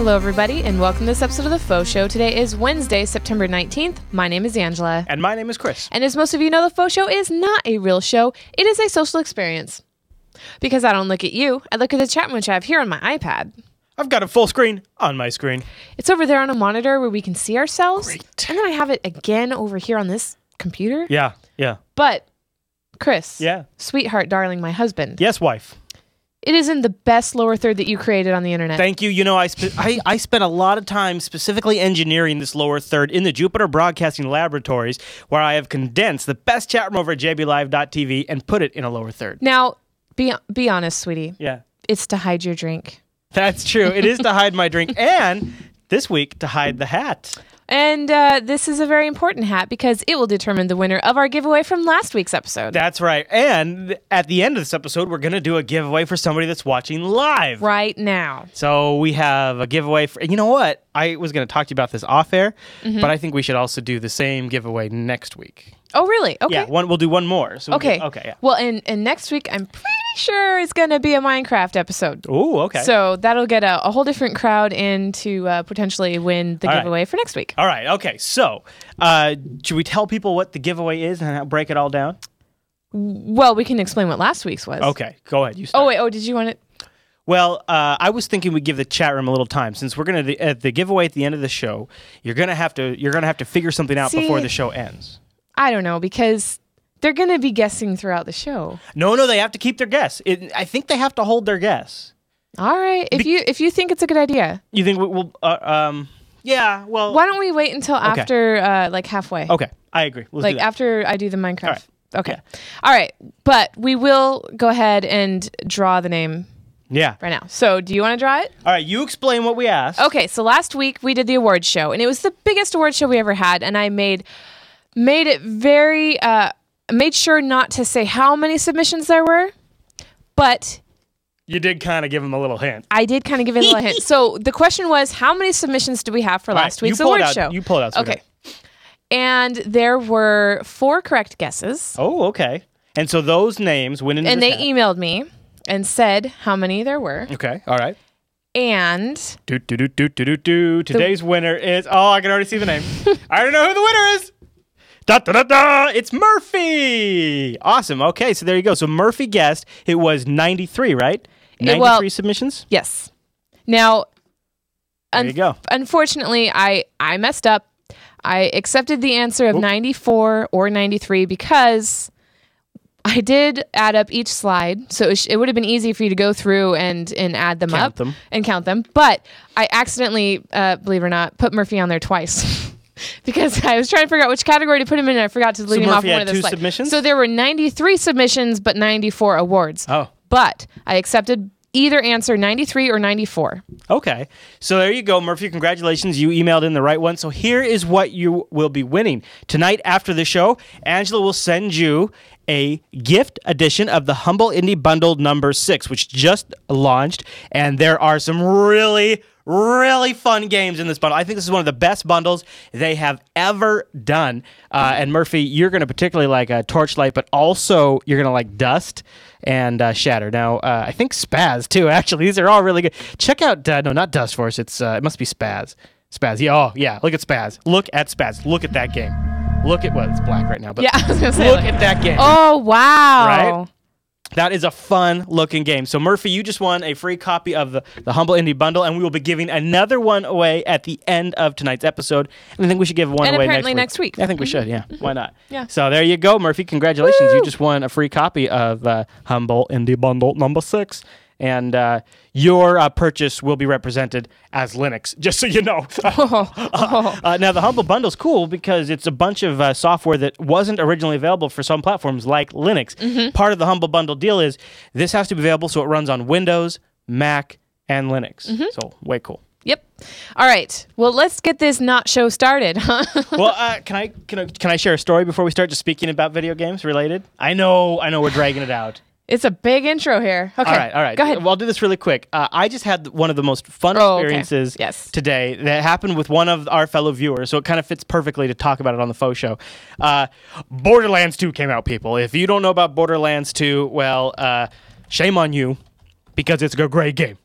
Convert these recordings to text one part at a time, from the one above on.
Hello, everybody, and welcome to this episode of The Faux Show. Today is Wednesday, September 19th. My name is Angela. And my name is Chris. And as most of you know, The Faux Show is not a real show, it is a social experience. Because I don't look at you, I look at the chat room which I have here on my iPad. I've got a full screen on my screen. It's over there on a monitor where we can see ourselves. Great. And then I have it again over here on this computer. Yeah, yeah. But, Chris, Yeah. sweetheart, darling, my husband, Yes, wife. It is in the best lower third that you created on the internet. Thank you. You know, I, spe- I I spent a lot of time specifically engineering this lower third in the Jupiter Broadcasting Laboratories, where I have condensed the best chat room over at jblive.tv and put it in a lower third. now, be, be honest, sweetie. Yeah, It's to hide your drink. that's true. It is to hide my drink, and this week to hide the hat. And uh, this is a very important hat because it will determine the winner of our giveaway from last week's episode. That's right. And at the end of this episode, we're going to do a giveaway for somebody that's watching live. right now. So we have a giveaway for. You know what? I was going to talk to you about this off air, Mm-hmm. but I think we should also do the same giveaway next week. Oh, really? Okay. Yeah, one. We'll do one more. So we'll okay. get- okay. Yeah. Well, and, and next week, I'm pretty sure it's going to be a Minecraft episode. Oh, Okay. So that'll get a, a whole different crowd in to uh, potentially win the All right. giveaway for next week. all right. Okay. So, uh, should we tell people what the giveaway is and break it all down? Well, we can explain what last week's was. Okay. Go ahead. You. Start. Oh, wait. Oh, did you want it? Well, uh, I was thinking we'd give the chat room a little time since we're gonna at the giveaway at the end of the show. You're gonna have to you're gonna have to figure something out See- before the show ends. I don't know because they're going to be guessing throughout the show. No, no, they have to keep their guess. It, I think they have to hold their guess. All right. If you if you think it's a good idea, You think we- we'll? Uh, um. Yeah. Well. why don't we wait until after uh, like halfway? Okay. I agree. Let's like do that. after I do the Minecraft. All right. Okay. All right. But we will go ahead and draw the name Yeah. right now. So do you want to draw it? All right, you explain what we asked. Okay. So last week we did the awards show, and it was the biggest award show we ever had, and I made made it very uh, made sure not to say how many submissions there were, but You did kind of give him a little hint. I did kind of give him a little hint. So the question was, how many submissions do we have for All right, last week's you pull it awards out. show? You pull it out. okay. And there were four correct guesses. Oh, okay. And so those names went into and the they hat. emailed me and said how many there were. Okay. All right. And Do do do do do do do. Today's winner is. Oh, I can already see the name. I already know who the winner is. Da, da, da, da. It's Murphy. Awesome. Okay, so there you go. So Murphy guessed it was 93, right? 93 well- submissions? yes. Now, There you go. unfortunately, I I messed up. I accepted the answer of Oop. 94 or 93 because I did add up each slide, so it, sh- it would have been easy for you to go through and and add them Count up them. and count them. But I accidentally, uh, believe it or not, put Murphy on there twice. Because I was trying to figure out which category to put him in, and I forgot to delete him off Murphy of one of the two slides. submissions? So there were 93 submissions, but 94 awards. Oh. But I accepted either answer 93 or 94. Okay. So there you go, Murphy. Congratulations. You emailed in the right one. So here is what you will be winning. Tonight after the show, Angela will send you a gift edition of the Humble Indie Bundle number six, which just launched. And there are some really, really fun games in this bundle. I think this is one of the best bundles they have ever done. Uh, and Murphy, you're going to particularly like uh, Torchlight, but also you're going to like Dust and uh, Shatter. Now, uh, I think Spaz too. Actually, these are all really good. Check out uh, no, not Dust Force. It's uh, it must be Spaz. Spaz. Yeah. Oh, yeah. Look at Spaz. Look at Spaz. Look at that game. Look at well, it's black right now, but Yeah, I was gonna say. look at that game. Oh wow! Right? That is a fun looking game. So Murphy, you just won a free copy of the, the Humble Indie Bundle, and we will be giving another one away at the end of tonight's episode. And I think we should give one And away apparently next week. next week. I think we should. Yeah, why not? Yeah. So there you go, Murphy. Congratulations, you just won a free copy of uh, Humble Indie Bundle number six. And uh, your uh, purchase will be represented as Linux, just so you know. Uh, now, the Humble Bundle's cool because it's a bunch of uh, software that wasn't originally available for some platforms like Linux. Mm-hmm. Part of the Humble Bundle deal is this has to be available so it runs on Windows, Mac, and Linux. Mm-hmm. So, way cool. Yep. All right. Well, let's get this not show started. Huh? well, uh, can I can I can I share a story before we start just speaking about video games related? I know I know we're dragging it out. It's a big intro here. Okay. All right, all right. Go ahead. Well, I'll do this really quick. Uh, I just had one of the most fun Oh, okay. experiences Yes. today that happened with one of our fellow viewers, so it kind of fits perfectly to talk about it on the faux show. Uh, Borderlands 2 came out, people. If you don't know about Borderlands 2, well, uh, shame on you because it's a great game.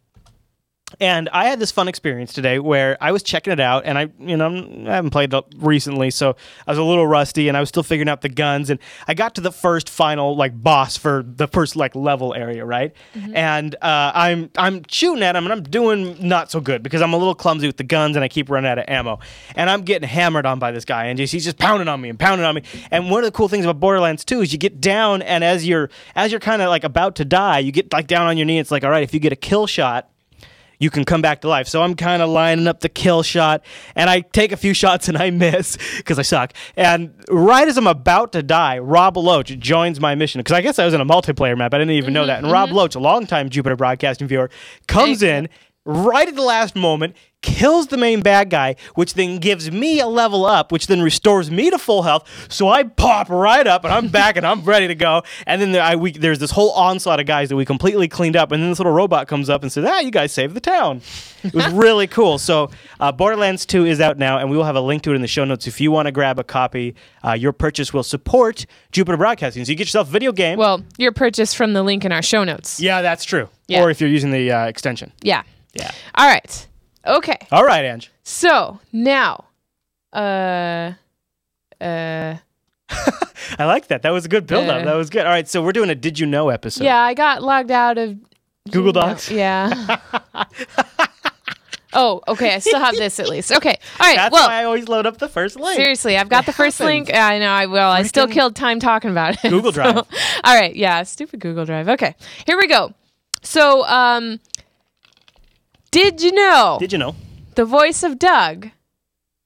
And I had this fun experience today where I was checking it out, and I, you know, I haven't played it recently, so I was a little rusty, and I was still figuring out the guns. And I got to the first final like boss for the first like level area, right? And uh, I'm I'm shooting at him, and I'm doing not so good because I'm a little clumsy with the guns, and I keep running out of ammo. And I'm getting hammered on by this guy, and just, he's just pounding on me and pounding on me. And one of the cool things about Borderlands 2 is you get down, and as you're as you're kind of like about to die, you get like down on your knee. It's like, all right, if you get a kill shot you can come back to life. So I'm kind of lining up the kill shot, and I take a few shots and I miss because I suck. And right as I'm about to die, Rob Loach joins my mission because I guess I was in a multiplayer map. I didn't even know mm-hmm, that. And Rob mm-hmm. Loach, a longtime Jupiter Broadcasting viewer, comes in right at the last moment. Kills the main bad guy, which then gives me a level up, which then restores me to full health. So I pop right up and I'm back and I'm ready to go. And then there, I, we, there's this whole onslaught of guys that we completely cleaned up. And then this little robot comes up and says, "Ah, you guys saved the town." It was really cool. So uh, Borderlands 2 is out now, and we will have a link to it in the show notes. If you want to grab a copy, uh, your purchase will support Jupiter Broadcasting. So you get yourself a video game. Well, your purchase from the link in our show notes. yeah, that's true. Yeah. Or if you're using the uh, extension. Yeah. Yeah. All right. Okay. All right, Ange. So now, uh, uh, I like that. That was a good build up. Uh. that was good. All right, so we're doing a Did You Know episode. yeah, I got logged out of Google Docs. Yeah. oh, okay. I still have this at least. Okay. All right. That's well, why I always load up the first link. seriously, I've got It the first happens. link. I know. I will. I still killed time talking about it. Google Drive. So- all right. Yeah. Stupid Google Drive. Okay. Here we go. So, um, did you know Did you know? the voice of Doug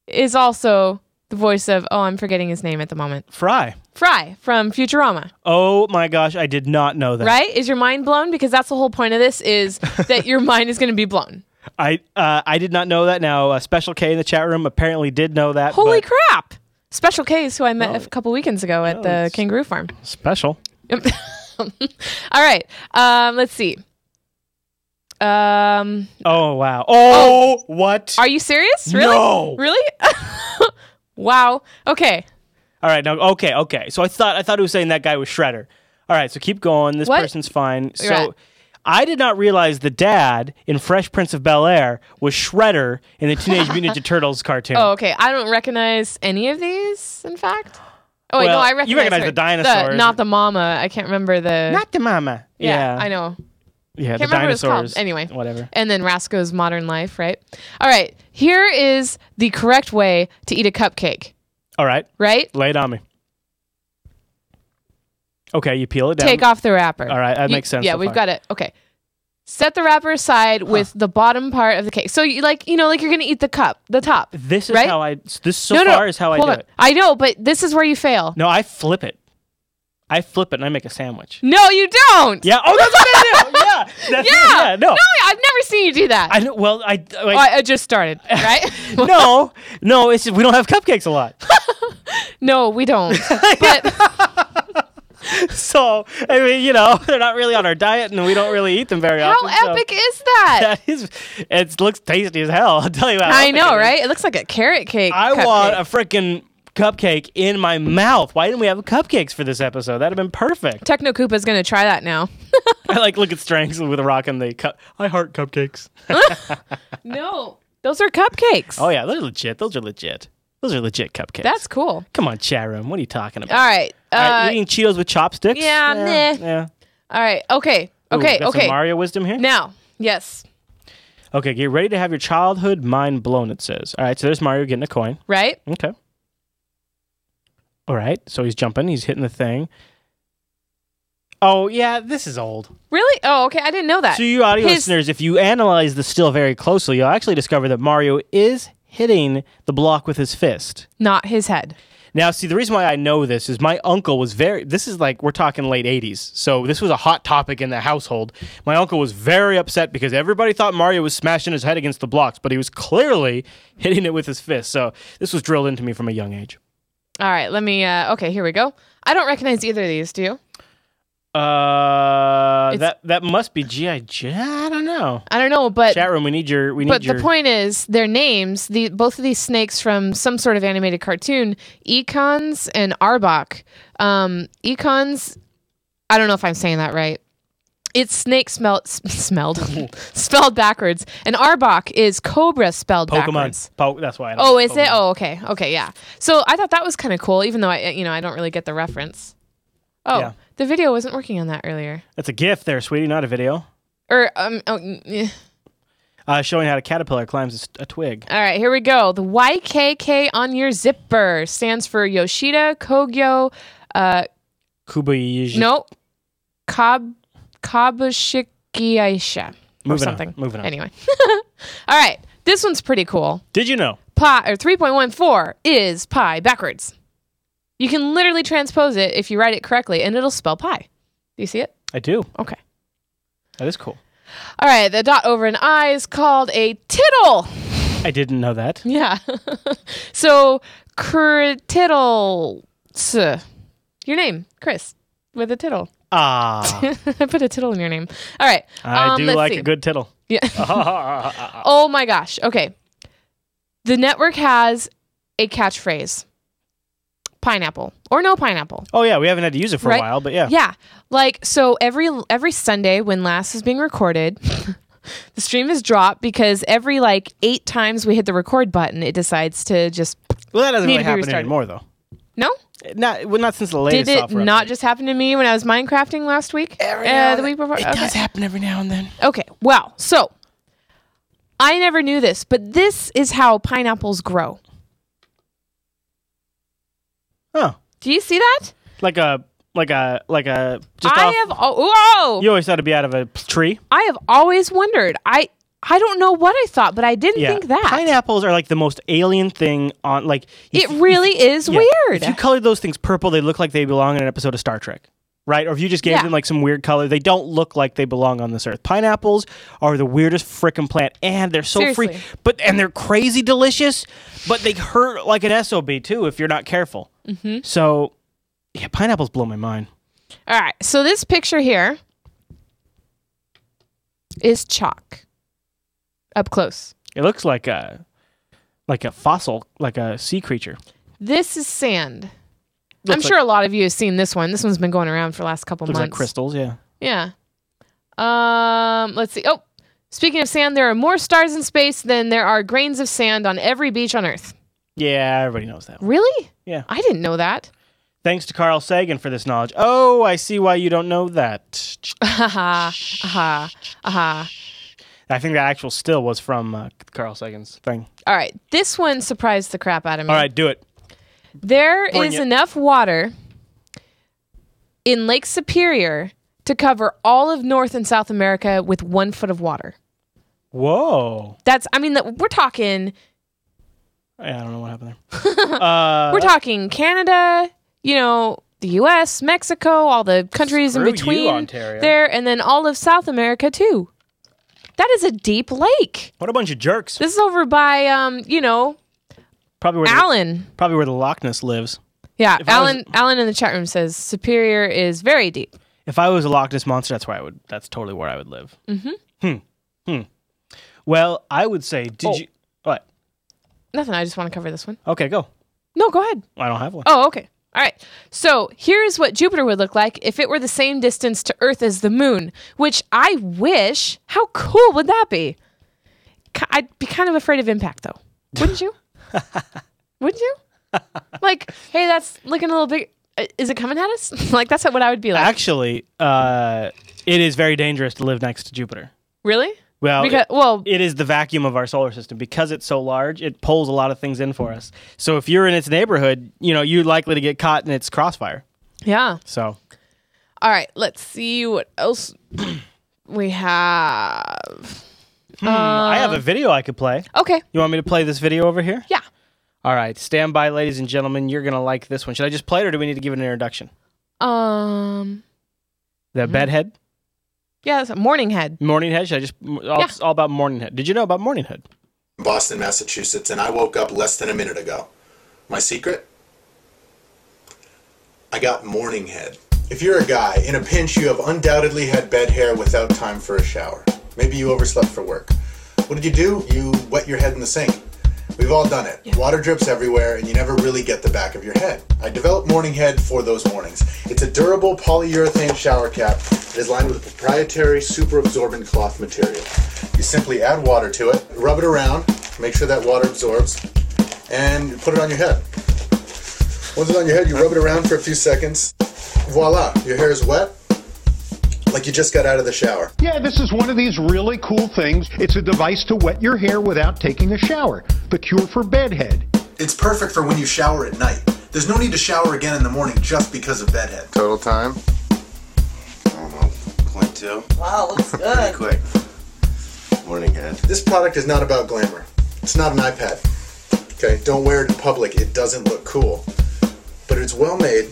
is also the voice of? Oh, I'm forgetting his name at the moment. Fry. Fry from Futurama. Oh my gosh, I did not know that. Right? Is your mind blown? Because that's the whole point of this is that your mind is going to be blown. I uh, I did not know that. Now, uh, Special K in the chat room apparently did know that. Holy but crap! Special K is who I met a couple weekends ago at Oh, the kangaroo farm. Special. All right. Um, let's see. Um, Oh wow. Oh, what? are you serious? Really? No. Really? wow. Okay. All right. Now. Okay. Okay. So I thought I thought it was saying that guy was Shredder. All right. So keep going. This What? person's fine. So. I did not realize the dad in Fresh Prince of Bel Air was Shredder in the Teenage Mutant Ninja Turtles cartoon. Oh, okay. I don't recognize any of these. In fact. Oh wait, Well, no, I you recognize, recognize her. the dinosaurs. not the mama. I can't remember the. Not the mama. yeah, Yeah. I know. Yeah, the Can't what called. dinosaurs. Anyway. Whatever. And then Rocko's Modern Life, right? All right. Here is the correct way to eat a cupcake, All right. right? Lay it on me. Okay, you peel it down. Take off the wrapper. All right, that You- makes sense Yeah, so we've far. got it. Okay. Set the wrapper aside with the bottom part of the cake. So you like, you know, like you're gonna eat the cup, the top. This is Right? how I. This so no, no, far is how I do on. it. I know, but this is where you fail. No, I flip it. I flip it and I make a sandwich. No, you don't. Yeah. Oh, that's what I do. Yeah. That's Yeah. yeah. No. No, I've never seen you do that. I know. Well, I. Oh, I I, I just started, right? no, no. It's just, we don't have cupcakes a lot. no, we don't. But so I mean, you know, they're not really on our diet, and we don't really eat them very how often. so- epic is that? That is. It looks tasty as hell. I'll tell you how. I know, it right? It looks like a carrot cake. I cupcake. want a freaking cupcake in my mouth. Why didn't we have cupcakes for this episode? That'd have been perfect. Techno Koopa's gonna try that now. I like look at strengths with a rock and the cup. I heart cupcakes. no, those are cupcakes. Oh yeah, those are legit. Those are legit. Those are legit cupcakes. That's cool. come on, chat room. What are you talking about? All right. Uh, All right, eating Cheetos with chopsticks. yeah, yeah. meh. yeah. all right. Okay. Ooh, Okay. got some okay. Mario wisdom here. Now, yes. Okay, get ready to have your childhood mind blown. It says. All right, so there's Mario getting a coin. Right. Okay. All right, so he's jumping. He's hitting the thing. Oh yeah, this is old. Really? Oh, okay. I didn't know that. So, you audio His- listeners, if you analyze the still very closely, you'll actually discover that Mario is hitting the block with his fist. Not his head. Now, see, the reason why I know this is my uncle was very, this is like, we're talking late 80s. So, this was a hot topic in the household. My uncle was very upset because everybody thought Mario was smashing his head against the blocks, but he was clearly hitting it with his fist. So, this was drilled into me from a young age. All right. Let me. Uh, okay. Here we go. I don't recognize either of these. Do you? Uh, It's- that that must be GI Joe. I don't know. I don't know, but Chat room, we need your we need but your. the point is their names. The both of these snakes from some sort of animated cartoon, Ekans and Arbok. Um, Ekans. I don't know if I'm saying that right. It's snake smelled smelled spelled backwards, and Arbok is cobra spelled Pokemon. backwards. Po- that's why. I Oh, is it? Oh, okay, okay, yeah. So I thought that was kind of cool, even though I, you know, I don't really get the reference. Oh, Yeah. the video wasn't working on that earlier, That's a GIF there, sweetie, not a video. or um. Oh, eh. Uh, showing how a caterpillar climbs a twig. All right, here we go. The YKK on your zipper stands for Yoshida Kogyo. Uh, Kubayiji. no, Kab Kabushiki Aisha or Moving on, something. moving on. Anyway, all right, this one's pretty cool. Did you know? pi or 3.14 is pi backwards. You can literally transpose it if you write it correctly and it'll spell pi. Do you see it? I do. Okay. That is cool. All right, the dot over an I is called a tittle. I didn't know that. Yeah. so, tittle. Your name, Chris, with a tittle. Ah, I put a tittle in your name. All right. I um, do like see. a good tittle. Yeah. oh, my gosh. Okay. The network has a catchphrase pineapple or no pineapple. Oh, yeah, we haven't had to use it for Right? a while, but yeah. Yeah. Like so every every Sunday when last is being recorded, the stream is dropped because every like 8 times we hit the record button, it decides to just Well, that doesn't really happen anymore, though. No? Not well, not since the latest Did it not update. just happen to me when I was Minecrafting last week? Every uh, the week before. It okay. does happen every now and then. Okay. Well, so I never knew this, but this is how pineapples grow. Oh, Do you see that? like a like a like a just I off. have oh, whoa! you always thought it'd be out of a tree. I have always wondered. I I don't know what I thought, but I didn't Yeah, think that. pineapples are like the most alien thing on. Like if- it really is yeah, weird. If you colored those things purple, they look like they belong in an episode of Star Trek, right? Or if you just gave Yeah. them like some weird color, they don't look like they belong on this earth. Pineapples are the weirdest frickin' plant, and they're so free, but and they're crazy delicious, but they hurt like an sob too if you're not careful. Mm-hmm. So, yeah, pineapples blow my mind. All right. So this picture here is chalk. Up close. It looks like a like a fossil, like a sea creature. This is sand. I'm Looks sure a lot of you have seen this one. This one's been going around for the last couple months. like crystals. Yeah. Yeah. Um, let's see. Oh, speaking of sand, there are more stars in space than there are grains of sand on every beach on Earth. Yeah, everybody knows that. one. Really? Yeah. I didn't know that. Thanks to Carl Sagan for this knowledge. Oh, I see why you don't know that. Aha. Aha. Aha. I think that actual still was from uh, Carl Sagan's thing. All right. This one surprised the crap out of me. All right, do it. There is Bring it. enough water in Lake Superior to cover all of North and South America with one foot of water. Whoa. That's, I mean, that- we're talking, Yeah, I don't know what happened there. uh, we're talking Canada, you know, the U.S., Mexico, all the countries Screw in you, between Ontario. there, and then all of South America too. That is a deep lake. what a bunch of jerks. This is over by, um, you know, Probably where the, Alan. probably where the Loch Ness lives. Yeah, If I was- Alan. Alan in the chat room says Superior is very deep. If I was a Loch Ness monster, that's where I would. That's totally where I would live. Mm-hmm. Hmm. Hmm. Well, I would say, did Oh. you? What? Nothing. I just want to cover this one. Okay, go. No, go ahead. I don't have one. Oh, okay. All right. So here's what Jupiter would look like if it were the same distance to Earth as the moon, which I wish. How cool would that be? I'd be kind of afraid of impact, though. Wouldn't you? Wouldn't you? Like, hey, that's looking a little big. uh, Is it coming at us? like, that's what I would be like. Actually, uh, it is very dangerous to live next to Jupiter. really? Well, Because, well, it is the vacuum of our solar system because it's so large it pulls a lot of things in for us so if you're in its neighborhood you know you're likely to get caught in its crossfire yeah. so All right. Let's see what else we have. hmm, i have a video i could play Okay. you want me to play this video over here Yeah. all right stand by ladies and gentlemen you're gonna like this one should i just play it or do we need to give it an introduction Um. the bedhead Yeah, that's a morning head. morning head should i just all, Yeah. all about morning head did you know about morning head Boston, Massachusetts, and I woke up less than a minute ago. My secret? I got morning head. If you're a guy, in a pinch, you have undoubtedly had bed hair without time for a shower. Maybe you overslept for work. What did you do? You wet your head in the sink. We've all done it. Water drips everywhere, and you never really get the back of your head. I developed Morning Head for those mornings. It's a durable polyurethane shower cap that is lined with a proprietary super absorbent cloth material. You simply add water to it, rub it around, make sure that water absorbs, and put it on your head. Once it's on your head, you rub it around for a few seconds. Voila, your hair is wet, like you just got out of the shower. Yeah, this is one of these really cool things. It's a device to wet your hair without taking a shower. The cure for bedhead. It's perfect for when you shower at night. There's no need to shower again in the morning just because of bedhead. Total time? I don't know, point two. Wow, looks Pretty good. quick. Morning head. This product is not about glamour. It's not an iPad. Okay, don't wear it in public. It doesn't look cool. But it's well made,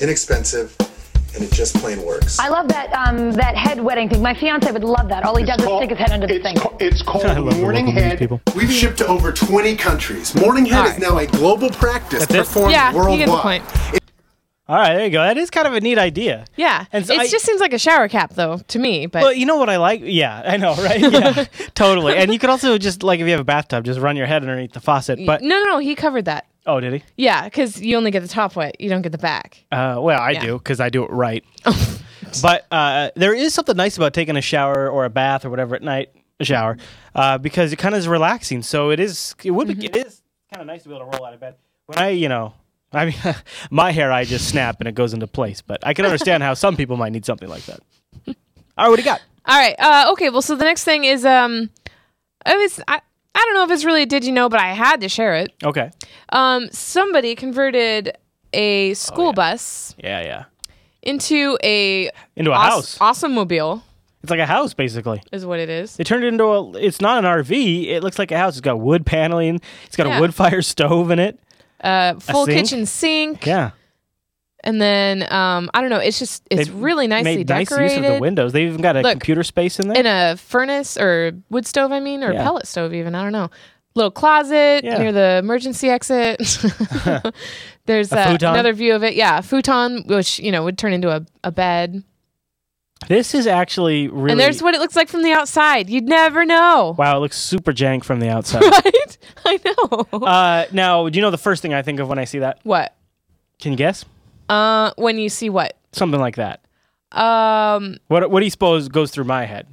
inexpensive, and it just plain works. I love that um, that head wetting thing. My fiance would love that. All he does is called- stick his head under the it's thing. ca- it's called Morning Head. people. We've shipped to over 20 countries. Morning Head All is now a global practice That's it? performed Yeah, you worldwide. get the point. All right, there you go. That is kind of a neat idea. Yeah. And so it I- just seems like a shower cap, though, to me. But Well, you know what I like? Yeah, I know, right? Yeah, totally. And you could also just like if you have a bathtub, just run your head underneath the faucet. But no, no, no. He covered that. Oh, did he? Yeah, because you only get the top wet. You don't get the back. Uh, well, I Yeah. do because I do it right. but uh, there is something nice about taking a shower or a bath or whatever at night, a shower, uh, because it kind of is relaxing. So it is. It would. Be, it is kind of nice to be able to roll out of bed. When I, you know. I mean, my hair, I just snap and it goes into place. But I can understand how some people might need something like that. All right, what do you got? All right. Uh, okay. Well, so the next thing is um, it was I. I don't know if it's really a did you know, but I had to share it. Okay. Um, somebody converted a school yeah. bus Yeah, yeah. into a Into a house. awesome mobile It's like a house, basically. is what it is. They turned it into a. It's not an RV. It looks like a house. It's got wood paneling. It's got Yeah. a wood fire stove in it. Uh, full sink? kitchen sink, Yeah. And then um, I don't know. It's just it's They've really nicely made nice decorated. use of the windows. They even got a Look, computer space in there. in a furnace or wood stove, I mean, or Yeah. pellet stove, even. I don't know. Little closet Yeah. near the emergency exit. There's A uh, futon? another view of it. Yeah, a futon, which you know would turn into a, a bed. this is actually really. And there's what it looks like from the outside. You'd never know, wow, it looks super jank from the outside. right? I know. uh, now, do you know the first thing I think of when I see that? what? Can you guess? Uh, when you see what? Something like that. Um, What What do you suppose goes through my head?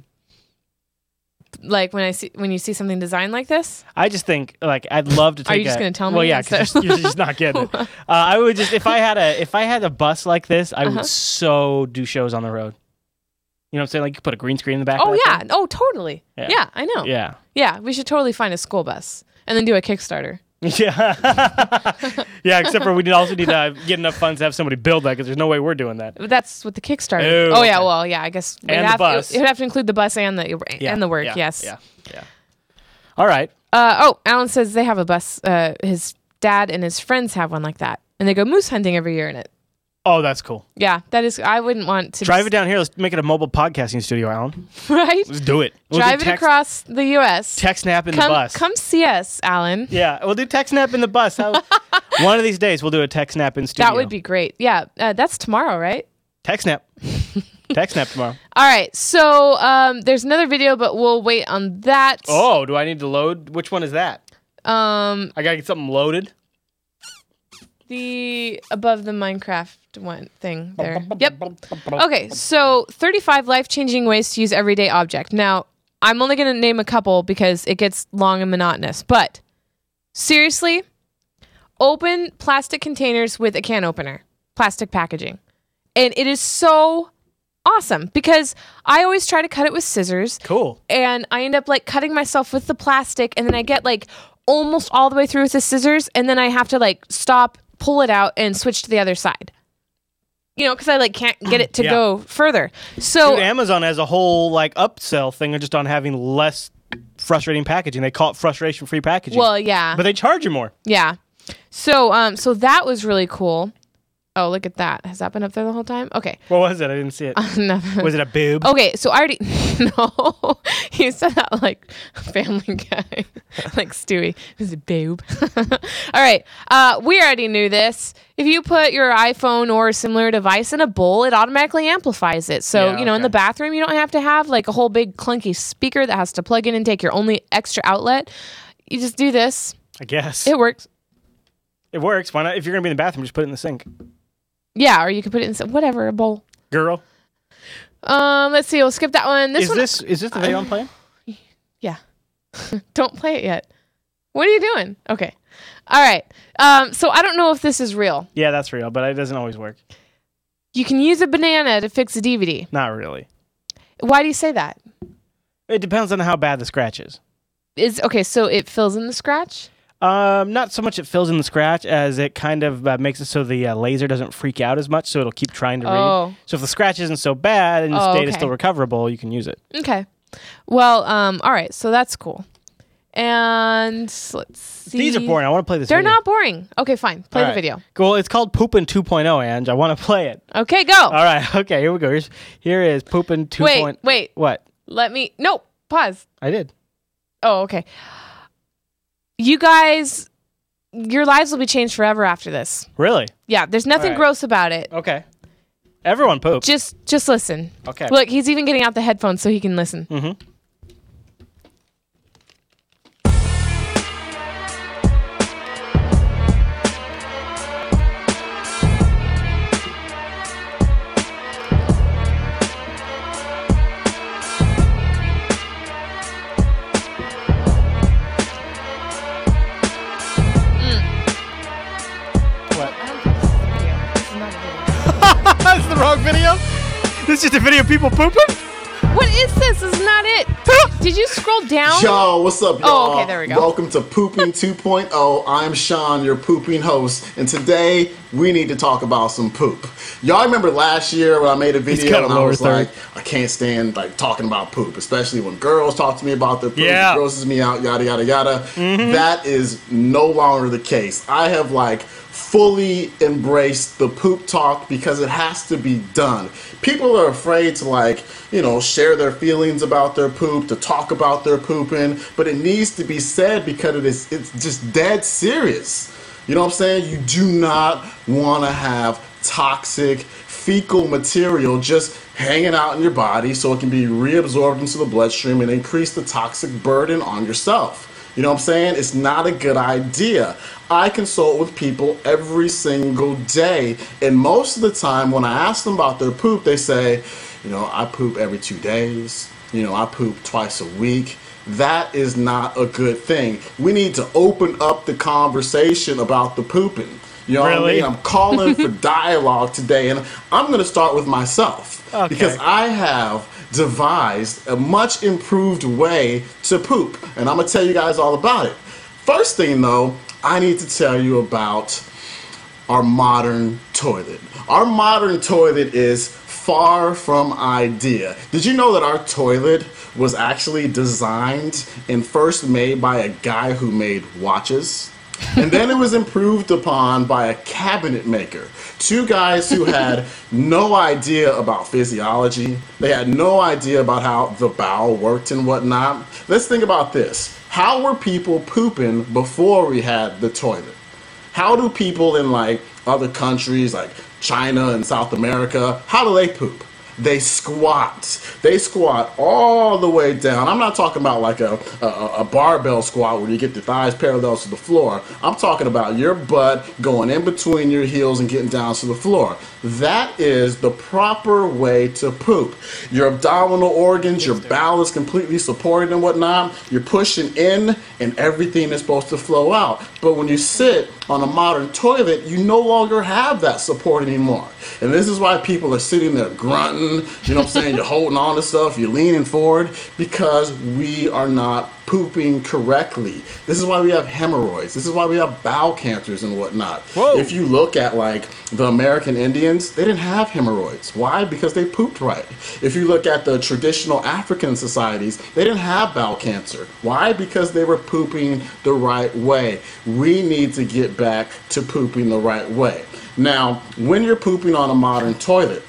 like when I see when you see something designed like this. I just think like I'd love to take. Are you just a- gonna tell Well, me yeah, 'cause instead? you're, you're just not getting it. Uh, I would just if I had a if I had a bus like this, I Uh-huh. would so do shows on the road. You know what I'm saying? Like you put a green screen in the back. Oh yeah. thing. Oh totally. Yeah. Yeah, I know. Yeah. Yeah, we should totally find a school bus and then do a Kickstarter. Yeah. yeah. Except for we need also need to get enough funds to have somebody build that because there's no way we're doing that. But that's what the Kickstarter. Oh, Oh, yeah, okay. well, yeah, I guess we'd And the have, bus. It would have to include the bus and the Yeah. and the work. Yeah. Yes. Yeah. Yeah. All right. Uh, oh, Alan says they have a bus. Uh, his dad and his friends have one like that, and they go moose hunting every year in it. Oh, that's cool. Yeah, that is. I wouldn't want to Drive be- it down here. Let's make it a mobile podcasting studio, Alan. right. Let's do it. We'll Drive do it text, across the U.S. TechSNAP in come, the bus. come see us, Alan. Yeah, we'll do TechSNAP in the bus. How, one of these days we'll do a TechSNAP in studio. That would be great. Yeah, uh, that's tomorrow, right? TechSNAP. TechSNAP tomorrow. All right. So um, there's another video, but we'll wait on that. Oh, do I need to load? Which one is that? Um, I gotta get something loaded. the above the Minecraft one thing there. Yep. Okay, so 35 life-changing ways to use everyday object. Now, I'm only going to name a couple because it gets long and monotonous, but seriously, open plastic containers with a can opener, plastic packaging. And it is so awesome because I always try to cut it with scissors Cool. and I end up like cutting myself with the plastic, and then I get like almost all the way through with the scissors, and then I have to like stop, pull it out, and switch to the other side. You know, because I like can't get it to Yeah. go further. So Dude, Amazon has a whole like upsell thing just on having less frustrating packaging. They call it frustration-free packaging. well, yeah, but they charge you more. yeah. So um, so that was really cool. Oh, look at that! Has that been up there the whole time? Okay, What was it? I didn't see it. Nothing. was it a boob? Okay, so I already no. you said that like Family Guy, like Stewie. Is a boob. All right, uh, we already knew this. If you put your iPhone or a similar device in a bowl, it automatically amplifies it. So Yeah, you know, in the bathroom, you don't have to have like a whole big clunky speaker that has to plug in and take your only extra outlet. You just do this. I guess It works. it works. Why not? If you're gonna be in the bathroom, just put it in the sink, Yeah, or you could put it in some, whatever a bowl. girl. Um, let's see. We'll skip that one. This is one, this is this the video I'm playing? yeah. don't play it yet. What are you doing? Okay. All right. Um, so I don't know if this is real. Yeah, that's real, but it doesn't always work. You can use a banana to fix a DVD. Not really. Why do you say that? It depends on how bad the scratch is. Is okay. So it fills in the scratch. Um, not so much it fills in the scratch as it kind of uh, makes it so the uh, laser doesn't freak out as much, so it'll keep trying to Oh. read. So if the scratch isn't so bad and the Oh, data is okay. still recoverable, you can use it. Okay. Well, um, all right. So that's cool. And let's see. These are boring. I want to play this. They're video. not boring. Okay, fine. Play All the right. video. Cool. It's called Poopin' 2.0, Ange. I want to play it. Okay, go. All right. Okay. Here we go. Here's, here is Poopin' 2. Wait, wait. What? Let me. No, pause. I did. Oh, okay. You guys, your lives will be changed forever after this. Really? Yeah, there's nothing right. gross about it. Okay. Everyone poops. Just, just listen. Okay. Look, he's even getting out the headphones so he can listen. Mhm. This is just a video of people pooping. What is this? This is not it. Did you scroll down? Yo, what's up, oh, y'all? Oh, okay, there we go. Welcome to Pooping 2.0. I'm Sean, your pooping host, and today we need to talk about some poop. Y'all remember last year when I made a video got and I was third. like, I can't stand like talking about poop, especially when girls talk to me about their poop. Yeah. It grosses me out, yada yada yada. Mm-hmm. That is no longer the case. I have like fully embrace the poop talk because it has to be done. People are afraid to like, you know, share their feelings about their poop, to talk about their pooping, but it needs to be said because it is it's just dead serious. You know what I'm saying? You do not want to have toxic fecal material just hanging out in your body so it can be reabsorbed into the bloodstream and increase the toxic burden on yourself. You know what I'm saying? It's not a good idea. I consult with people every single day, and most of the time when I ask them about their poop, they say, you know, I poop every two days, you know, I poop twice a week. That is not a good thing. We need to open up the conversation about the pooping. You know what I mean? I'm calling for dialogue today, and I'm going to start with myself Okay. because I have devised a much improved way to poop, and I'm gonna tell you guys all about it. First thing though, I need to tell you about our modern toilet. Our modern toilet is far from idea. Did you know that our toilet was actually designed and first made by a guy who made watches? And then it was improved upon by a cabinet maker. Two guys who had no idea about physiology. They had no idea about how the bowel worked and whatnot. Let's think about this. How were people pooping before we had the toilet? How do people in like other countries like China and South America, how do they poop? They squat. They squat all the way down. I'm not talking about like a, a, a barbell squat where you get the thighs parallel to the floor. I'm talking about your butt going in between your heels and getting down to the floor. That is the proper way to poop. Your abdominal organs, your bowel is completely supported and whatnot. You're pushing in and everything is supposed to flow out. But when you sit on a modern toilet, you no longer have that support anymore. And this is why people are sitting there grunting, you know what I'm saying? You're holding on to stuff, you're leaning forward because we are not pooping correctly. This is why we have hemorrhoids. This is why we have bowel cancers and whatnot. Whoa. If you look at like the American Indians, they didn't have hemorrhoids. Why? Because they pooped right. If you look at the traditional African societies, they didn't have bowel cancer. Why? Because they were pooping the right way. We need to get back to pooping the right way. Now, when you're pooping on a modern toilet,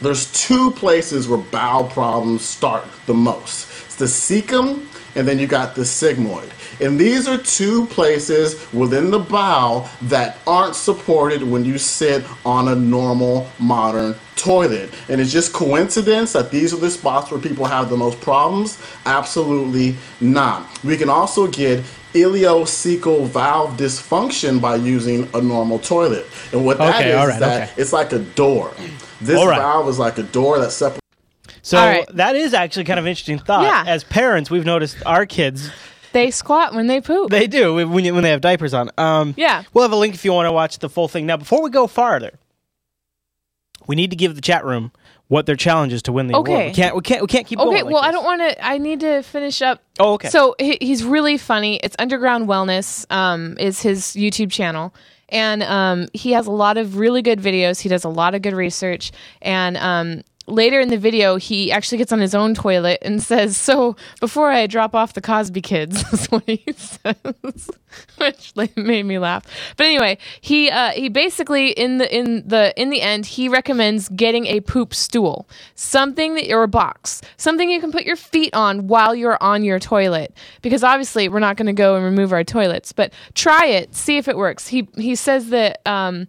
there's two places where bowel problems start the most. It's the cecum and then you got the sigmoid. And these are two places within the bowel that aren't supported when you sit on a normal modern toilet. And it's just coincidence that these are the spots where people have the most problems? Absolutely not. We can also get ileocecal valve dysfunction by using a normal toilet. And what that Okay, is, right, that okay. it's like a door. This right. valve is like a door that separates So right. that is actually kind of interesting thought. Yeah. As parents, we've noticed our kids They squat when they poop. they do when you, when they have diapers on. Um, Yeah. we'll have a link if you want to watch the full thing. Now, before we go farther, we need to give the chat room what their challenge is to win the award. Okay. We can't we can't we can't keep going. Okay, like well, I don't want to. I need to finish up. Oh, okay. So he, he's really funny. It's Underground Wellness. Um, is his YouTube channel, and um, he has a lot of really good videos. He does a lot of good research, and um, later in the video, he actually gets on his own toilet and says, "So before I drop off the Cosby kids," is what he says, which made me laugh. But anyway, he uh, he basically in the in the in the end, he recommends getting a poop stool, something that or a box, something you can put your feet on while you're on your toilet, because obviously we're not going to go and remove our toilets, but try it, see if it works. He he says that. Um,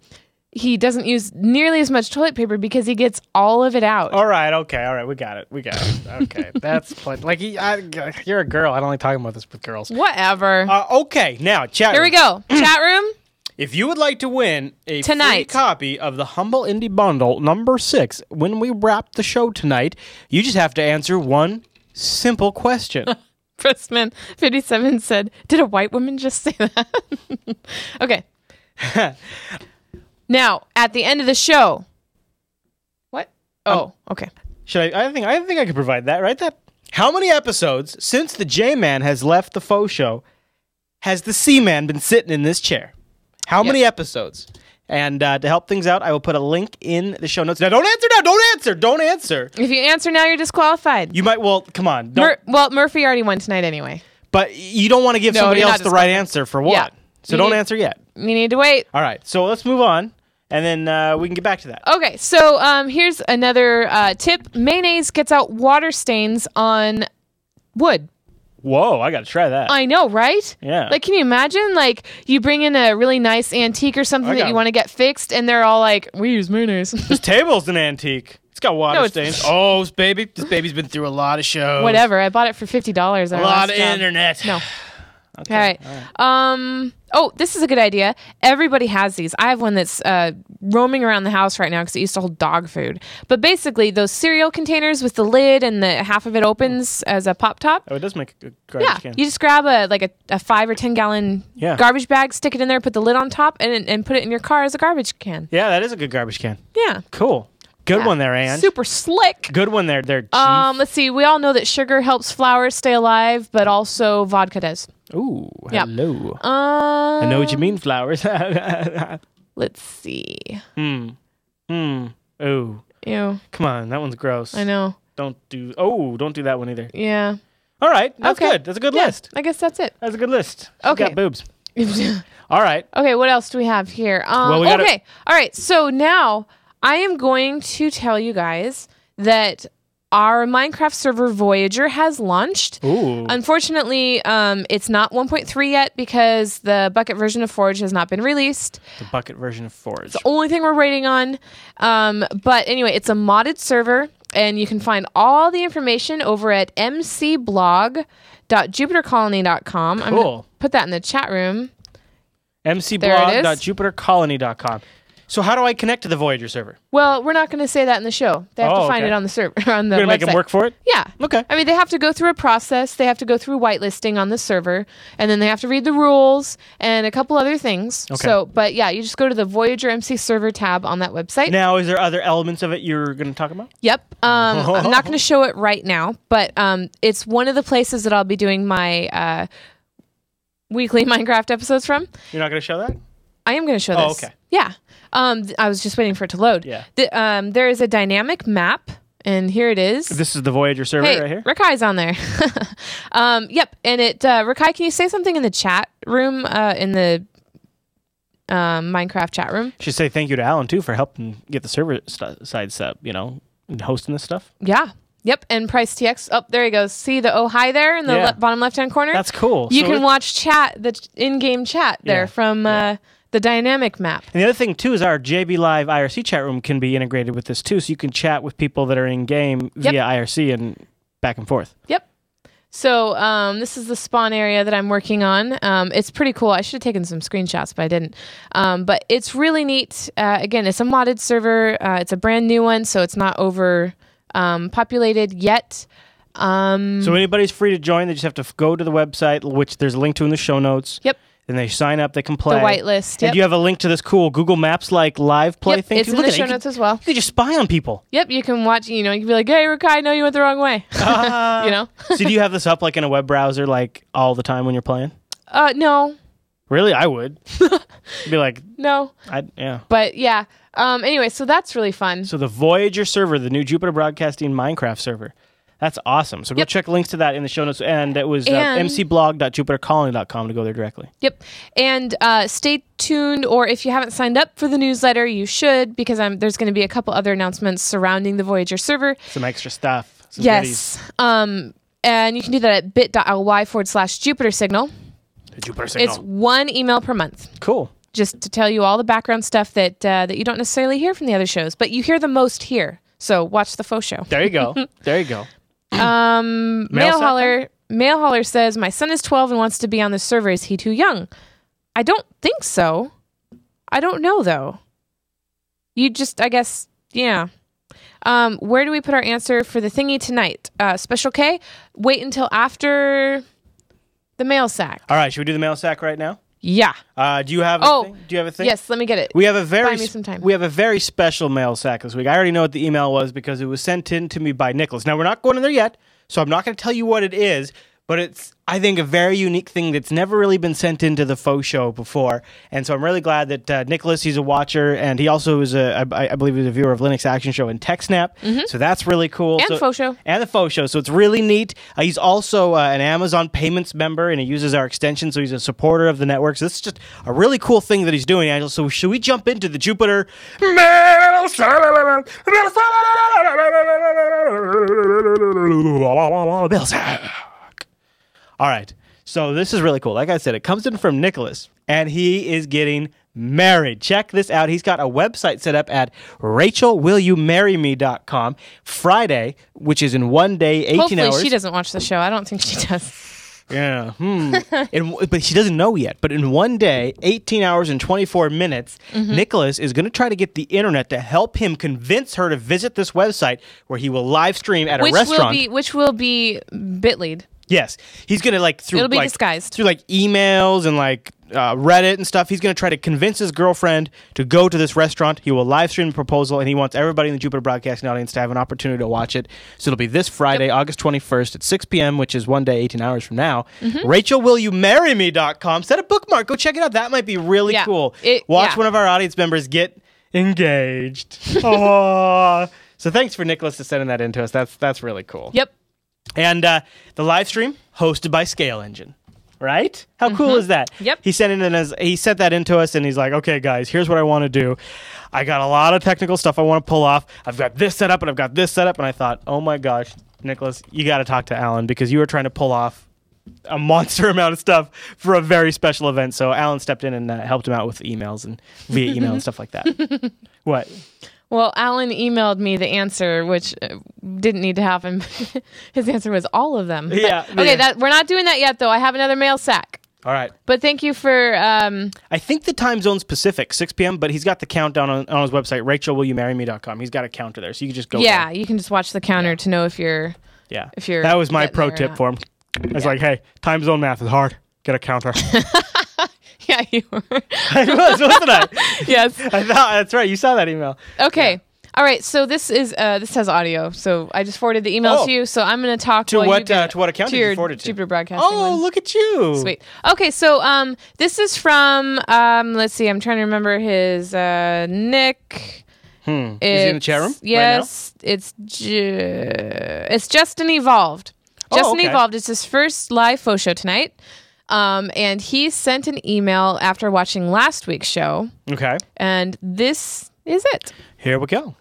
he doesn't use nearly as much toilet paper because he gets all of it out. All right, okay, all right, we got it, we got it. Okay, that's plenty. Like he- I, you're a girl. I don't like talking about this with girls. Whatever. Uh, okay, now chat. Here we go. Chat room. If you would like to win a free Tonight. copy of the Humble Indie Bundle number six, when we wrap the show tonight, you just have to answer one simple question. Pressman 57 said, Did a white woman just say that? okay. Now, at the end of the show. What? Oh, okay. Should I? I think I think I could provide that. Right? That. How many episodes since the J Man has left the faux show has the C Man been sitting in this chair? How many episodes? And uh, to help things out, I will put a link in the show notes. Now, don't answer now. Don't answer. Don't answer. If you answer now, you're disqualified. You might. Well, come on. Don't, Mur- well, Murphy already won tonight anyway. but you don't want to give No, somebody you're else not the right disqualified. answer for what? Yeah. So You don't need- answer yet. You need to wait. All right. So let's move on, and then uh, we can get back to that. Okay, so um, here's another uh, tip mayonnaise gets out water stains on wood. Whoa! I got to try that. I know, right? Yeah. Like, can you imagine? Like, you bring in a really nice antique or something I that got- you want to get fixed, and they're all like, "We use mayonnaise." this table's an antique. It's got water No, it's- stains. Oh, this baby. This baby's been through a lot of shows. Whatever. I bought it for fifty dollars. A lot of internet. No. Okay. All right. Um. Oh, this is a good idea. Everybody has these. I have one that's uh, roaming around the house right now because it used to hold dog food. But basically, those cereal containers with the lid and the half of it opens as a pop top. Oh, it does make a good garbage Yeah, can. you just grab a like a, a five or ten gallon Yeah. garbage bag, stick it in there, put the lid on top, and and put it in your car as a garbage can. yeah, that is a good garbage can. Yeah, Cool. Good one there, Anne. super slick. Good one there, there. Chief. Um, let's see. We all know that sugar helps flowers stay alive, but also vodka does. Ooh, Yep. hello. Um, I know what you mean, flowers. Let's see. hmm. Hmm. Ooh. Ew. Come on, that one's gross. I know. Don't do. Oh, don't do that one either. Yeah. All right, that's Okay. good. That's a good Yeah, list. I guess that's it. That's a good list. She's Okay. got boobs. All right. Okay. What else do we have here? Um, Well, we gotta- okay. All right. So now I am going to tell you guys that our Minecraft server Voyager has launched. Ooh. Unfortunately, um, it's not 1.3 yet because the Bukkit version of Forge has not been released. the Bukkit version of Forge. The only thing we're waiting on. Um, but anyway, it's a modded server, and you can find all the information over at mcblog.jupitercolony.com. I'm Cool. gonna put that in the chat room. There it is. mcblog.jupitercolony.com. So how do I connect to the Voyager server? Well, we're not going to say that in the show. They have Oh, to find okay. it on the server on the You're gonna make website. them work for it? Yeah. Okay. I mean, they have to go through a process. They have to go through whitelisting on the server, and then they have to read the rules and a couple other things. Okay. So, but yeah, you just go to the Voyager MC server tab on that website. Now, is there other elements of it you're going to talk about? Yep. Um, I'm not going to show it right now, but um, it's one of the places that I'll be doing my uh, weekly Minecraft episodes from. You're not going to show that? I am going to show Oh, this. okay. Yeah. Um, I was just waiting for it to load. Yeah. The, um, there is a dynamic map, and here it is. This is the Voyager server hey, right here. Rakai's on there. um, yep. And it, uh, Rakai, can you say something in the chat room, uh, in the um, Minecraft chat room? Should say thank you to Alan too for helping get the server st- side set up. You know, and hosting this stuff. Yeah. Yep, and Price TX. Oh, there he goes. See the oh hi there in the Yeah. le- bottom left hand corner. That's cool. You So can watch chat the in-game chat there Yeah, from uh, the dynamic map. And the other thing too is our JB Live IRC chat room can be integrated with this too, so you can chat with people that are in game Yep. via IRC and back and forth. Yep. So um, this is the spawn area that I'm working on. Um, it's pretty cool. I should have taken some screenshots, but I didn't. Um, but it's really neat. Uh, again, it's a modded server. Uh, it's a brand new one, so it's not over um, populated yet. Um, So anybody's free to join. They just have to go to the website, which there's a link to in the show notes. Yep. Then they sign up. They can play. The whitelist, And you have a link to this cool Google Maps like live play Yep, thing. it's in look the at it. show notes can- as well. You can just spy on people. Yep, you can watch. You know, you can be like, "Hey, I know you went the wrong way." you know? so do you have this up like in a web browser like all the time when you're playing? Uh, no, Really, I would. Be like, no, I yeah. but yeah. Um, anyway, so that's really fun. So the Voyager server, the new Jupiter Broadcasting Minecraft server. That's awesome. So go Yep. check links to that in the show notes. And it was uh, And- mcblog.jupitercolony.com to go there directly. Yep. And uh, stay tuned, or if you haven't signed up for the newsletter, you should, because I'm, there's going to be a couple other announcements surrounding the Voyager server. Some extra stuff. Some. Yes. Um, and you can do that at bit.ly forward slash Jupiter Signal. The Jupiter signal. It's one email per month, cool. just to tell you all the background stuff that uh, that you don't necessarily hear from the other shows, but you hear the most here. So watch the faux show. There you go. there you go. Um, Mail Mail Holler. Mail Holler says, My son is 12 and wants to be on the server. Is he too young? I don't think so. I don't know, though. You just, I guess, yeah. Um, where do we put our answer for the thingy tonight? Uh, Special K? Wait until after the mail sack. All right, should we do the mail sack right now? Yeah. Uh, do you have a Oh, thing? Do you have a thing? Yes, let me get it. We have a very Buy me some time. we have a very special mail sack this week. I already know what the email was because it was sent in to me by Nicholas. Now we're not going in there yet, so I'm not going to tell you what it is, but it's I think a very unique thing that's never really been sent into the faux show before. And so I'm really glad that uh, Nicholas he's a watcher and he also is a I, I believe he's a viewer of Linux Action Show and TechSNAP. So that's really cool. Mm-hmm. And so, Faux Show. and the faux show. So it's really neat. Uh, he's also uh, an Amazon Payments member, and he uses our extension, so he's a supporter of the network. So this is just a really cool thing that he's doing, Angel. So should we jump into the Jupiter? Mail sack? All right. So this is really cool. Like I said, it comes in from Nicholas, and he is getting married. Check this out. He's got a website set up at rachelwillyoumarryme.com Friday, which is in one day, 18 Hopefully hours. she doesn't watch the show. I don't think she does. Yeah. Hmm. in, but she doesn't know yet. But in one day, 18 hours and 24 minutes, Mm-hmm. Nicholas is going to try to get the internet to help him convince her to visit this website where he will live stream at Which a restaurant. will be which will be Bitlead. Yes, he's gonna like through It'll be like, disguised. through like emails and like uh, Reddit and stuff. He's gonna try to convince his girlfriend to go to this restaurant. He will live stream the proposal, and he wants everybody in the Jupiter Broadcasting audience to have an opportunity to watch it. So it'll be this Friday, August twenty first at six p.m., which is one day, eighteen hours from now. Mm-hmm. RachelWillYouMarryMe.com. Set a bookmark. Go check it out. That might be really Yeah. cool. It- Watch yeah. one of our audience members get engaged. Aww. So thanks for Nicholas to sending that in to us. That's that's really cool. Yep. And uh, the live stream hosted by ScaleEngine. Right? How cool is that? Mm-hmm. Yep. He sent it in as he sent that into us and he's like, okay guys, here's what I want to do. I got a lot of technical stuff I want to pull off. I've got this set up and I've got this set up, and I thought, oh my gosh, Nicholas, you gotta talk to Alan because you were trying to pull off a monster amount of stuff for a very special event. So Alan stepped in and uh, helped him out with emails and via email and stuff like that. what? Well, Alan emailed me the answer, which uh, didn't need to happen. His answer was all of them. But- Yeah, okay, yeah. that we're not doing that yet, though. I have another mail sack. All right. But thank you for. Um, I think the time zone's Pacific, 6 p.m., but he's got the countdown on, on his website, rachelwillyoumarryme.com. He's got a counter there, so you can just go. yeah, you can just watch the counter to know if you're. Yeah. if you're that was my pro tip for him. I was like, hey, time zone math is hard. Get a counter. Yeah, you were. I was, wasn't I? yes. I thought that's right. You saw that email. Okay. All right. So this is uh, this has audio. So I just forwarded the email Oh. to you. So I'm going to talk To what, uh, to what account to did you your forward it to? Jupiter Broadcasting. Oh, one. look at you. Sweet. Okay, so um, this is from um, let's see, I'm trying to remember his uh, Nick. Hmm. Is he in the chat room? right now? Yes, it's ju- it's Justin Evolved. Oh, Justin okay. Evolved. It's his first live faux show tonight, um, and he sent an email after watching last week's show, Okay. and this is it. Here we go.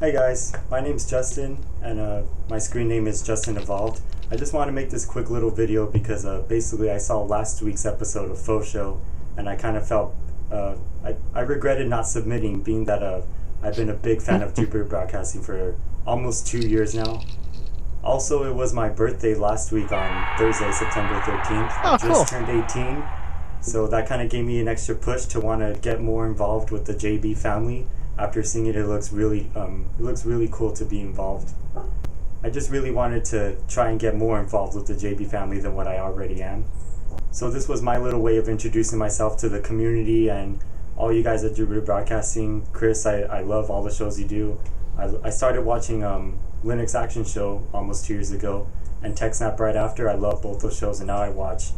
Hey guys, my name's Justin, and uh, my screen name is Justin Evolved. I just want to make this quick little video because uh, basically I saw last week's episode of Faux Show, and I kind of felt uh, I, I regretted not submitting, being that uh, I've been a big fan of Jupiter Broadcasting for almost two years now. Also, it was my birthday last week on Thursday, September 13th. I Oh, just cool. turned 18, so that kind of gave me an extra push to want to get more involved with the JB family. After seeing it, it looks really, um, it looks really cool to be involved. I just really wanted to try and get more involved with the JB family than what I already am. So this was my little way of introducing myself to the community and all you guys at Jupiter Broadcasting. Chris, I, I love all the shows you do. I, I started watching um, Linux Action Show almost two years ago and TechSNAP right after. I love both those shows and now I watch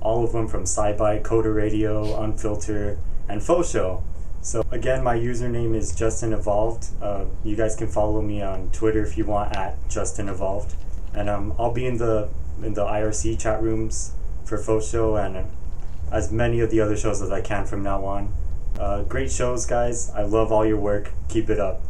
all of them from SciByte, Coder Radio, Unfilter, and Faux Show. So again, my username is Justin Evolved. Uh, you guys can follow me on Twitter if you want at Justin Evolved, and um, I'll be in the in the IRC chat rooms for Faux Show and uh, as many of the other shows as I can from now on. Uh, great shows, guys. I love all your work. Keep it up.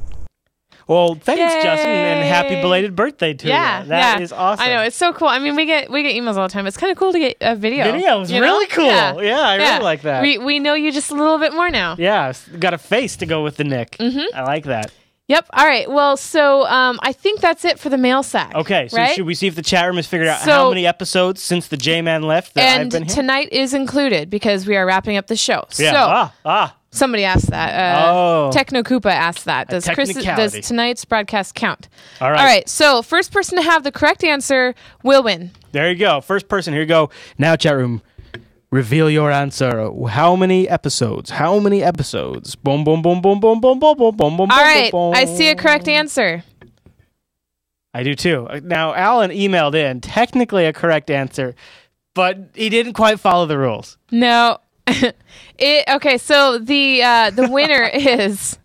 Well, thanks, Justin, and happy belated birthday to yeah, you. That yeah. is awesome. I know it's so cool. I mean, we get we get emails all the time. It's kind of cool to get a video. Video is you know? really cool. Yeah, yeah I really like that. We we know you just a little bit more now. Yeah, got a face to go with the Nick. Mm-hmm. I like that. Yep. All right. Well, so um, I think that's it for the mail sack. Okay, so right? should we see if the chat room has figured out So- how many episodes since the J Man left that I've and been here? tonight is included because we are wrapping up the show. yeah. So ah, ah. Somebody asked that. Uh, Oh. Techno Koopa asked that. Does Chris does tonight's broadcast count? All right. All right. So first person to have the correct answer will win. There you go. First person. Here you go. Now, chat room. Reveal your answer. How many episodes? How many episodes? Boom, boom, boom, boom, boom, boom, boom, boom, boom, boom. All right. boom, I see a correct answer. I do too. Uh, Now, Alan emailed in technically a correct answer, but he didn't quite follow the rules. No. it okay. So the uh, the winner is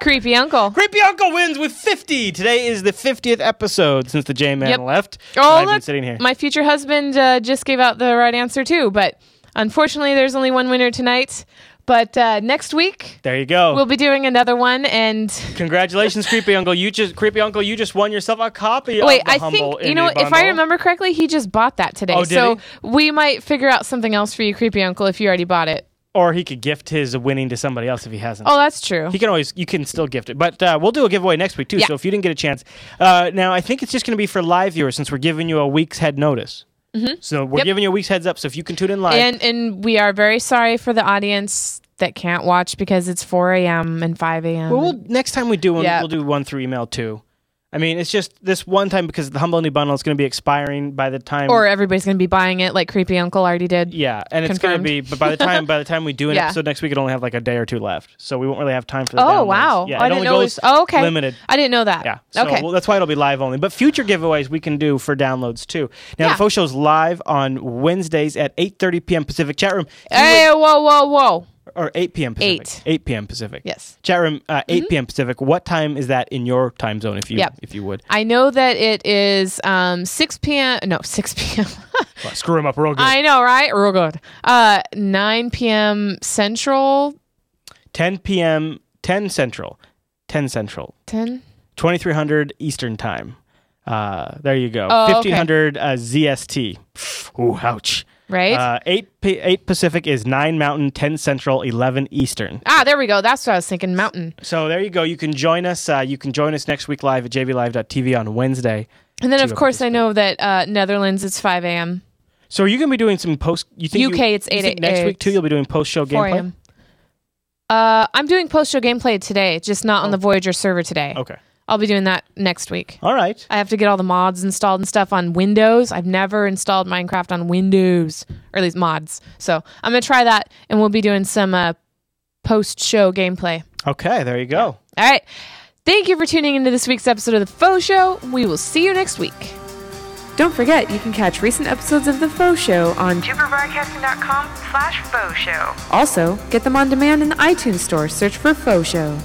creepy uncle. Creepy Uncle wins with 50. Today is the 50th episode since the J Man Yep. left. Oh, look, sitting here. my future husband uh, just gave out the right answer too, but unfortunately, there's only one winner tonight. But uh, next week there you go. we'll be doing another one, and Congratulations, Creepy Uncle. You just Creepy Uncle, you just won yourself a copy wait, I Humble think you know Indie if I remember correctly, he just bought that today. Oh, did so he? we might figure out something else for you, creepy uncle, if you already bought it. Or he could gift his winning to somebody else if he hasn't. Oh, that's true. He can always, you can still gift it. But uh, we'll do a giveaway next week, too. Yeah. So if you didn't get a chance. Uh, now, I think it's just going to be for live viewers since we're giving you a week's head notice. So we're Mm-hmm. Yep. giving you a week's heads up. So if you can tune in live. and and we are very sorry for the audience that can't watch because it's 4 a.m. and 5 a.m. well, we'll, next time we do one, Yeah. we'll do one through email, too. I mean, it's just this one time because the Humble Indie Bundle is going to be expiring by the time. or everybody's going to be buying it like creepy uncle already did. Yeah, and it's going to Confirmed. be, but by the time by the time we do an Yeah. episode next week, it'll only have like a day or two left, so we won't really have time for the Oh downloads. wow! Yeah, oh, I it didn't only know. It goes was, oh okay. limited. I didn't know that. Yeah, so okay. well, that's why it'll be live only. But future giveaways we can do for downloads too. Now Yeah. the faux show's live on Wednesdays at 8:30 p.m. Pacific. Chat room you hey, whoa, whoa, whoa! Or 8 p.m. Pacific. Eight. 8 p.m. Pacific. Yes. Chat room uh, 8 p.m. Pacific. What time is that in your time zone? If you Yep. if you would I know that it is um 6 p.m. No, 6 p.m. Well, screw him up real good. I know, right? Real good. Uh, 9 p.m. Central. 10 p.m. 10 Central. 10 Central. 10. 2300 Eastern Time. Uh, there you go. Oh, okay. 1500 uh, ZST. Ooh, ouch. Right? Uh, 8, P- 8 Pacific is 9 Mountain, 10 Central, 11 Eastern. ah, there we go. That's what I was thinking. Mountain. So there you go. You can join us. Uh, you can join us next week live at jblive.tv on Wednesday. And then, of course, I know that uh, Netherlands, it's 5 a.m. So are you going to be doing some post? You think UK, you, it's you 8 think next week too. You'll be doing post show 4 gameplay. a.m. Uh, I'm doing post show gameplay today, just not on the Voyager server today. Oh. Okay. I'll be doing that next week. All right. I have to get all the mods installed and stuff on Windows. I've never installed Minecraft on Windows, or at least mods. So I'm gonna try that, and we'll be doing some uh, post-show gameplay. Okay. There you go. All right. Thank you for tuning into this week's episode of the Faux Show. We will see you next week. Don't forget, you can catch recent episodes of the Faux Show on JupiterBroadcasting.com slash faux show. Also, get them on demand in the iTunes store. Search for Faux Show.